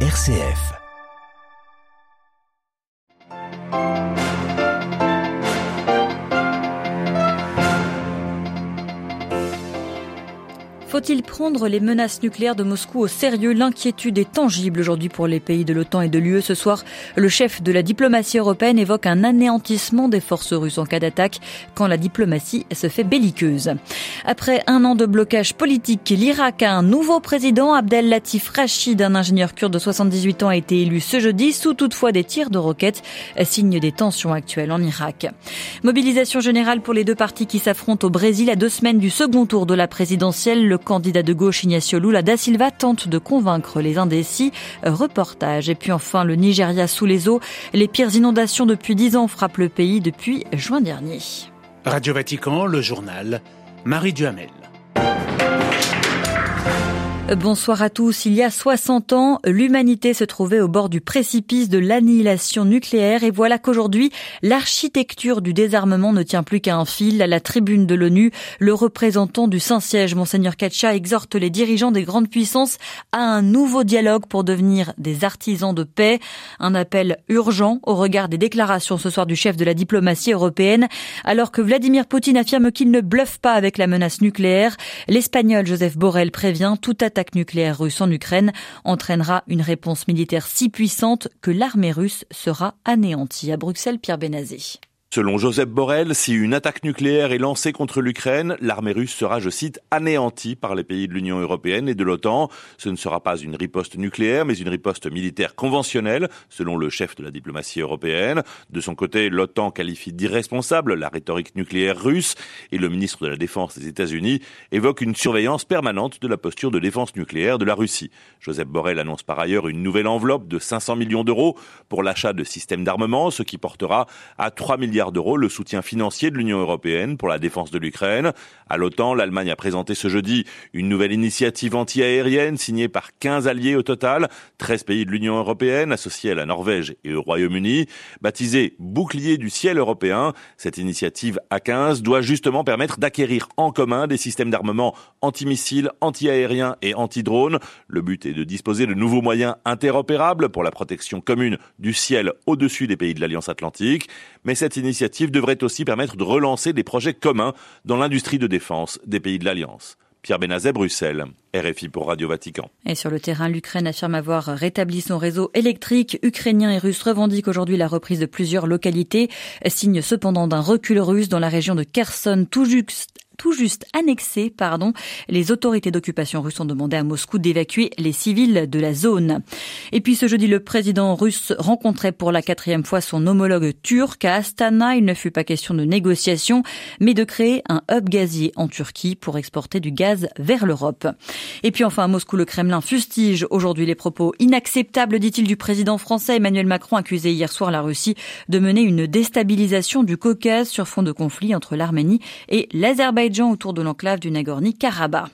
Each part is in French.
RCF. Faut-il prendre les menaces nucléaires de Moscou au sérieux? L'inquiétude est tangible aujourd'hui pour les pays de l'OTAN et de l'UE. Ce soir, le chef de la diplomatie européenne évoque un anéantissement des forces russes en cas d'attaque quand la diplomatie se fait belliqueuse. Après un an de blocage politique, l'Irak a un nouveau président. Abdel Latif Rachid, un ingénieur kurde de 78 ans, a été élu ce jeudi sous toutefois des tirs de roquettes, signe des tensions actuelles en Irak. Mobilisation générale pour les deux partis qui s'affrontent au Brésil à deux semaines du second tour de la présidentielle. Le candidat de gauche Ignacio Lula da Silva tente de convaincre les indécis. Reportage. Et puis enfin, le Nigeria sous les eaux. Les pires inondations depuis dix ans frappent le pays depuis juin dernier. Radio Vatican, le journal, Marie Duhamel. Bonsoir à tous. Il y a 60 ans, l'humanité se trouvait au bord du précipice de l'annihilation nucléaire et voilà qu'aujourd'hui, l'architecture du désarmement ne tient plus qu'à un fil. À la tribune de l'ONU, le représentant du Saint-Siège, Monseigneur Katcha, exhorte les dirigeants des grandes puissances à un nouveau dialogue pour devenir des artisans de paix. Un appel urgent au regard des déclarations ce soir du chef de la diplomatie européenne. Alors que Vladimir Poutine affirme qu'il ne bluffe pas avec la menace nucléaire, l'Espagnol Joseph Borrell prévient tout à l'attaque nucléaire russe en Ukraine entraînera une réponse militaire si puissante que l'armée russe sera anéantie. À Bruxelles, Pierre Benazé. Selon Joseph Borrell, si une attaque nucléaire est lancée contre l'Ukraine, l'armée russe sera, je cite, anéantie par les pays de l'Union européenne et de l'OTAN. Ce ne sera pas une riposte nucléaire, mais une riposte militaire conventionnelle, selon le chef de la diplomatie européenne. De son côté, l'OTAN qualifie d'irresponsable la rhétorique nucléaire russe et le ministre de la Défense des États-Unis évoque une surveillance permanente de la posture de défense nucléaire de la Russie. Joseph Borrell annonce par ailleurs une nouvelle enveloppe de 500 millions d'euros pour l'achat de systèmes d'armement, ce qui portera à 3 milliards d'euros le soutien financier de l'Union européenne pour la défense de l'Ukraine. À l'OTAN, l'Allemagne a présenté ce jeudi une nouvelle initiative anti-aérienne signée par 15 alliés au total, 13 pays de l'Union européenne associés à la Norvège et au Royaume-Uni, baptisée Bouclier du ciel européen. Cette initiative A15 doit justement permettre d'acquérir en commun des systèmes d'armement antimissiles, anti-aériens et anti-drones. Le but est de disposer de nouveaux moyens interopérables pour la protection commune du ciel au-dessus des pays de l'Alliance Atlantique. Mais cette initiative devrait aussi permettre de relancer des projets communs dans l'industrie de défense des pays de l'Alliance. Pierre Benazet, Bruxelles, RFI pour Radio Vatican. Et sur le terrain, l'Ukraine affirme avoir rétabli son réseau électrique. Ukrainiens et Russes revendiquent aujourd'hui la reprise de plusieurs localités, signe cependant d'un recul russe dans la région de Kherson, tout juste tout juste annexé, pardon. Les autorités d'occupation russes ont demandé à Moscou d'évacuer les civils de la zone. Et puis ce jeudi, le président russe rencontrait pour la quatrième fois son homologue turc à Astana. Il ne fut pas question de négociation, mais de créer un hub gazier en Turquie pour exporter du gaz vers l'Europe. Et puis enfin à Moscou, le Kremlin fustige aujourd'hui les propos inacceptables, dit-il, du président français Emmanuel Macron, accusé hier soir la Russie de mener une déstabilisation du Caucase sur fond de conflit entre l'Arménie et l'Azerbaïdjan autour de l'enclave du Nagorno-Karabakh.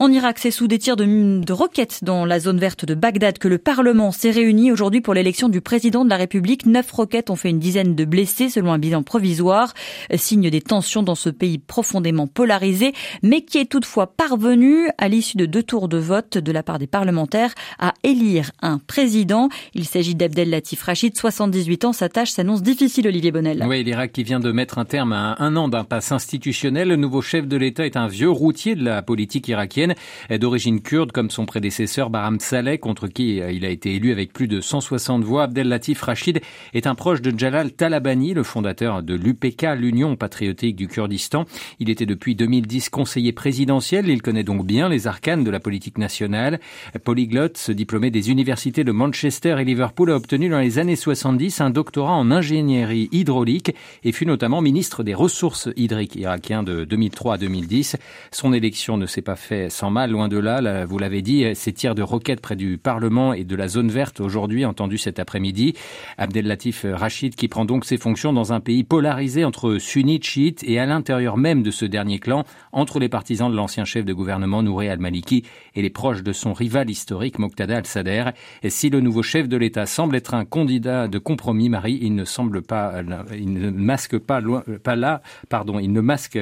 En Irak, c'est sous des tirs de, roquettes dans la zone verte de Bagdad que le Parlement s'est réuni aujourd'hui pour l'élection du président de la République. Neuf roquettes ont fait une dizaine de blessés selon un bilan provisoire, signe des tensions dans ce pays profondément polarisé, mais qui est toutefois parvenu, à l'issue de deux tours de vote de la part des parlementaires, à élire un président. Il s'agit d'Abdel Latif Rachid, 78 ans. Sa tâche s'annonce difficile, Olivier Bonnel. Oui, l'Irak qui vient de mettre un terme à un an d'impasse institutionnelle. Le nouveau chef de l'État est un vieux routier de la politique irakienne d'origine kurde comme son prédécesseur Baram Saleh, contre qui euh, il a été élu avec plus de 160 voix. Abdel Latif Rachid est un proche de Jalal Talabani, le fondateur de l'UPK, l'Union patriotique du Kurdistan. Il était depuis 2010 conseiller présidentiel. Il connaît donc bien les arcanes de la politique nationale. Polyglotte, ce diplômé des universités de Manchester et Liverpool, a obtenu dans les années 70 un doctorat en ingénierie hydraulique et fut notamment ministre des ressources hydriques irakien de 2003 à 2010. Son élection ne s'est pas faite sans mal, loin de là. Vous l'avez dit, ces tirs de roquettes près du Parlement et de la zone verte aujourd'hui, entendus cet après-midi. Abdel Latif Rachid qui prend donc ses fonctions dans un pays polarisé entre sunnites, chiites et à l'intérieur même de ce dernier clan, entre les partisans de l'ancien chef de gouvernement Nouri al-Maliki et les proches de son rival historique Moqtada al-Sadr. Si le nouveau chef de l'État semble être un candidat de compromis, Marie, il ne semble pas, il ne masque pas, loin, pas là, pardon, il ne masque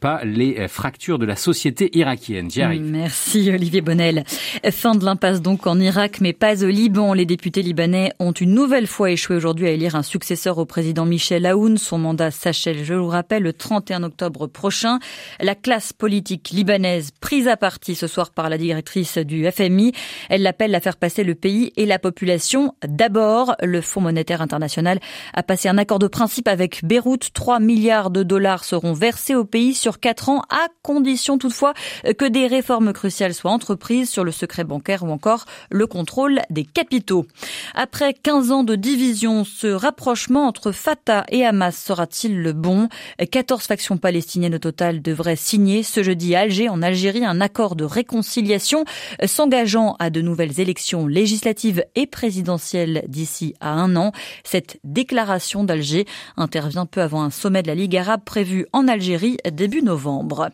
pas les fractures de la société irakienne. Merci Olivier Bonnel. Fin de l'impasse donc en Irak, mais pas au Liban. Les députés libanais ont une nouvelle fois échoué aujourd'hui à élire un successeur au président Michel Aoun. Son mandat s'achève, je vous rappelle, le 31 octobre prochain. La classe politique libanaise prise à partie ce soir par la directrice du FMI, elle l'appelle à faire passer le pays et la population d'abord. Le Fonds monétaire international a passé un accord de principe avec Beyrouth. 3 milliards de dollars seront versés au pays sur 4 ans à condition toutefois que des réformes cruciales soient entreprises sur le secret bancaire ou encore le contrôle des capitaux. Après 15 ans de division, ce rapprochement entre Fatah et Hamas sera-t-il le bon? 14 factions palestiniennes au total devraient signer ce jeudi à Alger, en Algérie, un accord de réconciliation s'engageant à de nouvelles élections législatives et présidentielles d'ici à un an. Cette déclaration d'Alger intervient peu avant un sommet de la Ligue arabe prévu en Algérie début novembre.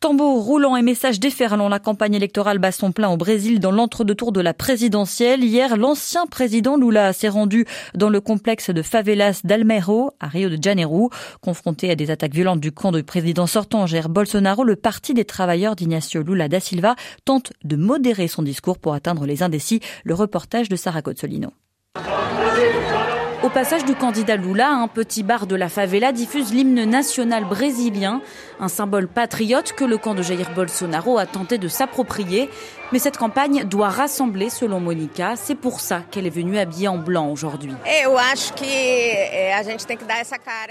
Tambour roulant et messages déferlant, la campagne électorale bat son plein au Brésil dans l'entre-deux-tours de la présidentielle. Hier, l'ancien président Lula s'est rendu dans le complexe de favelas d'Almero, à Rio de Janeiro. Confronté à des attaques violentes du camp du président sortant Jair Bolsonaro, le Parti des travailleurs d'Ignacio Lula da Silva tente de modérer son discours pour atteindre les indécis. Le reportage de Sarah Cozzolino. Au passage du candidat Lula, un petit bar de la favela diffuse l'hymne national brésilien, un symbole patriote que le camp de Jair Bolsonaro a tenté de s'approprier. Mais cette campagne doit rassembler, selon Monica. C'est pour ça qu'elle est venue habillée en blanc aujourd'hui.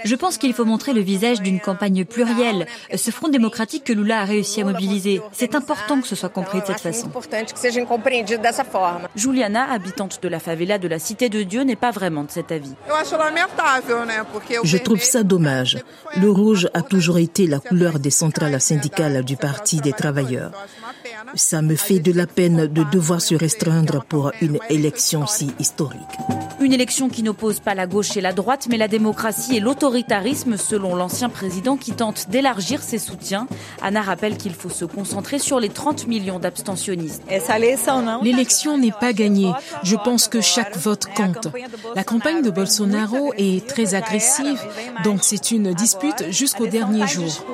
Je pense qu'il faut montrer le visage d'une campagne plurielle, ce front démocratique que Lula a réussi à mobiliser. C'est important que ce soit compris de cette façon. Juliana, habitante de la favela de la Cité de Dieu, n'est pas vraiment de cet avis. Je trouve ça dommage. Le rouge a toujours été la couleur des centrales syndicales du Parti des travailleurs. Ça me fait de la peine de devoir se restreindre pour une élection si historique. Une élection qui n'oppose pas la gauche et la droite, mais la démocratie et l'autoritarisme, selon l'ancien président qui tente d'élargir ses soutiens. Anna rappelle qu'il faut se concentrer sur les 30 millions d'abstentionnistes. L'élection n'est pas gagnée. Je pense que chaque vote compte. La campagne de Bolsonaro est très agressive, donc c'est une dispute jusqu'au dernier jour.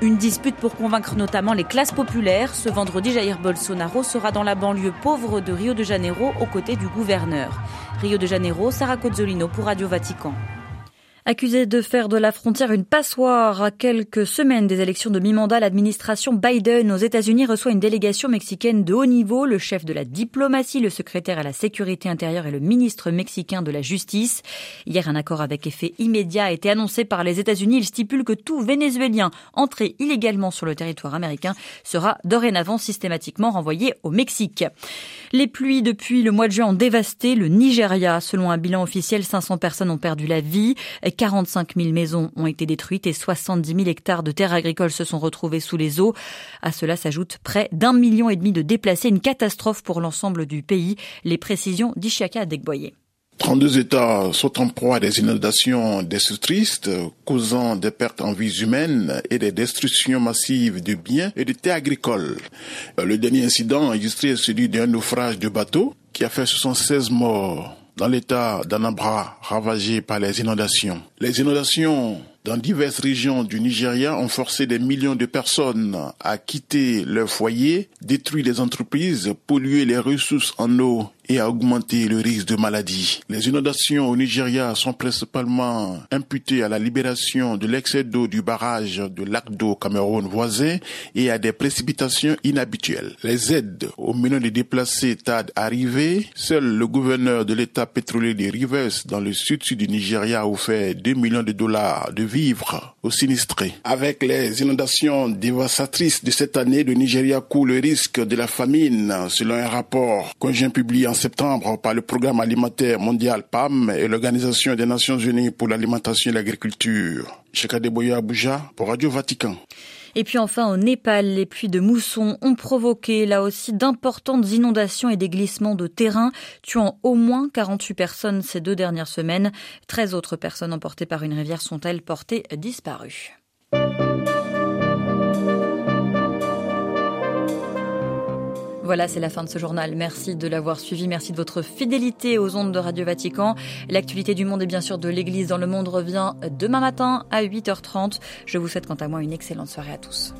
Une dispute pour convaincre notamment les classes populaires. Ce vendredi, Jair Bolsonaro sera dans la banlieue pauvre de Rio de Janeiro aux côtés du gouverneur. Rio de Janeiro, Sarah Cozzolino pour Radio Vatican. Accusé de faire de la frontière une passoire à quelques semaines des élections de mi-mandat, l'administration Biden aux États-Unis reçoit une délégation mexicaine de haut niveau, le chef de la diplomatie, le secrétaire à la sécurité intérieure et le ministre mexicain de la justice. Hier, un accord avec effet immédiat a été annoncé par les États-Unis. Il stipule que tout Vénézuélien entré illégalement sur le territoire américain sera dorénavant systématiquement renvoyé au Mexique. Les pluies depuis le mois de juin ont dévasté le Nigeria. Selon un bilan officiel, 500 personnes ont perdu la vie. 45 000 maisons ont été détruites et 70 000 hectares de terres agricoles se sont retrouvés sous les eaux. À cela s'ajoute près d'un million et demi de déplacés, une catastrophe pour l'ensemble du pays. Les précisions d'Ishiaka Adegboye. 32 États sont en proie à des inondations destructrices, causant des pertes en vies humaines et des destructions massives de biens et de terres agricoles. Le dernier incident enregistré est celui d'un naufrage de bateau qui a fait 76 morts dans l'état d'Anambra ravagé par les inondations. Les inondations dans diverses régions du Nigeria ont forcé des millions de personnes à quitter leur foyer, détruit les entreprises, pollué les ressources en eau et à augmenter le risque de maladie. Les inondations au Nigeria sont principalement imputées à la libération de l'excès d'eau du barrage de lac d'eau Cameroun voisin et à des précipitations inhabituelles. Les aides aux millions de déplacés tardent à arriver. Seul le gouverneur de l'état pétrolier des Rivers dans le sud-sud du Nigeria a offert 2 millions de dollars de Avec les inondations dévastatrices de cette année, le Nigeria court le risque de la famine selon un rapport conjoint publié en septembre par le Programme alimentaire mondial PAM et l'Organisation des Nations Unies pour l'alimentation et l'agriculture. Chekadeboya Abuja pour Radio Vatican. Et puis enfin au Népal, les pluies de mousson ont provoqué là aussi d'importantes inondations et des glissements de terrain, tuant au moins 48 personnes ces deux dernières semaines. 13 autres personnes emportées par une rivière sont elles portées disparues. Voilà, c'est la fin de ce journal. Merci de l'avoir suivi. Merci de votre fidélité aux ondes de Radio Vatican. L'actualité du monde et bien sûr de l'Église dans le monde revient demain matin à 8h30. Je vous souhaite quant à moi une excellente soirée à tous.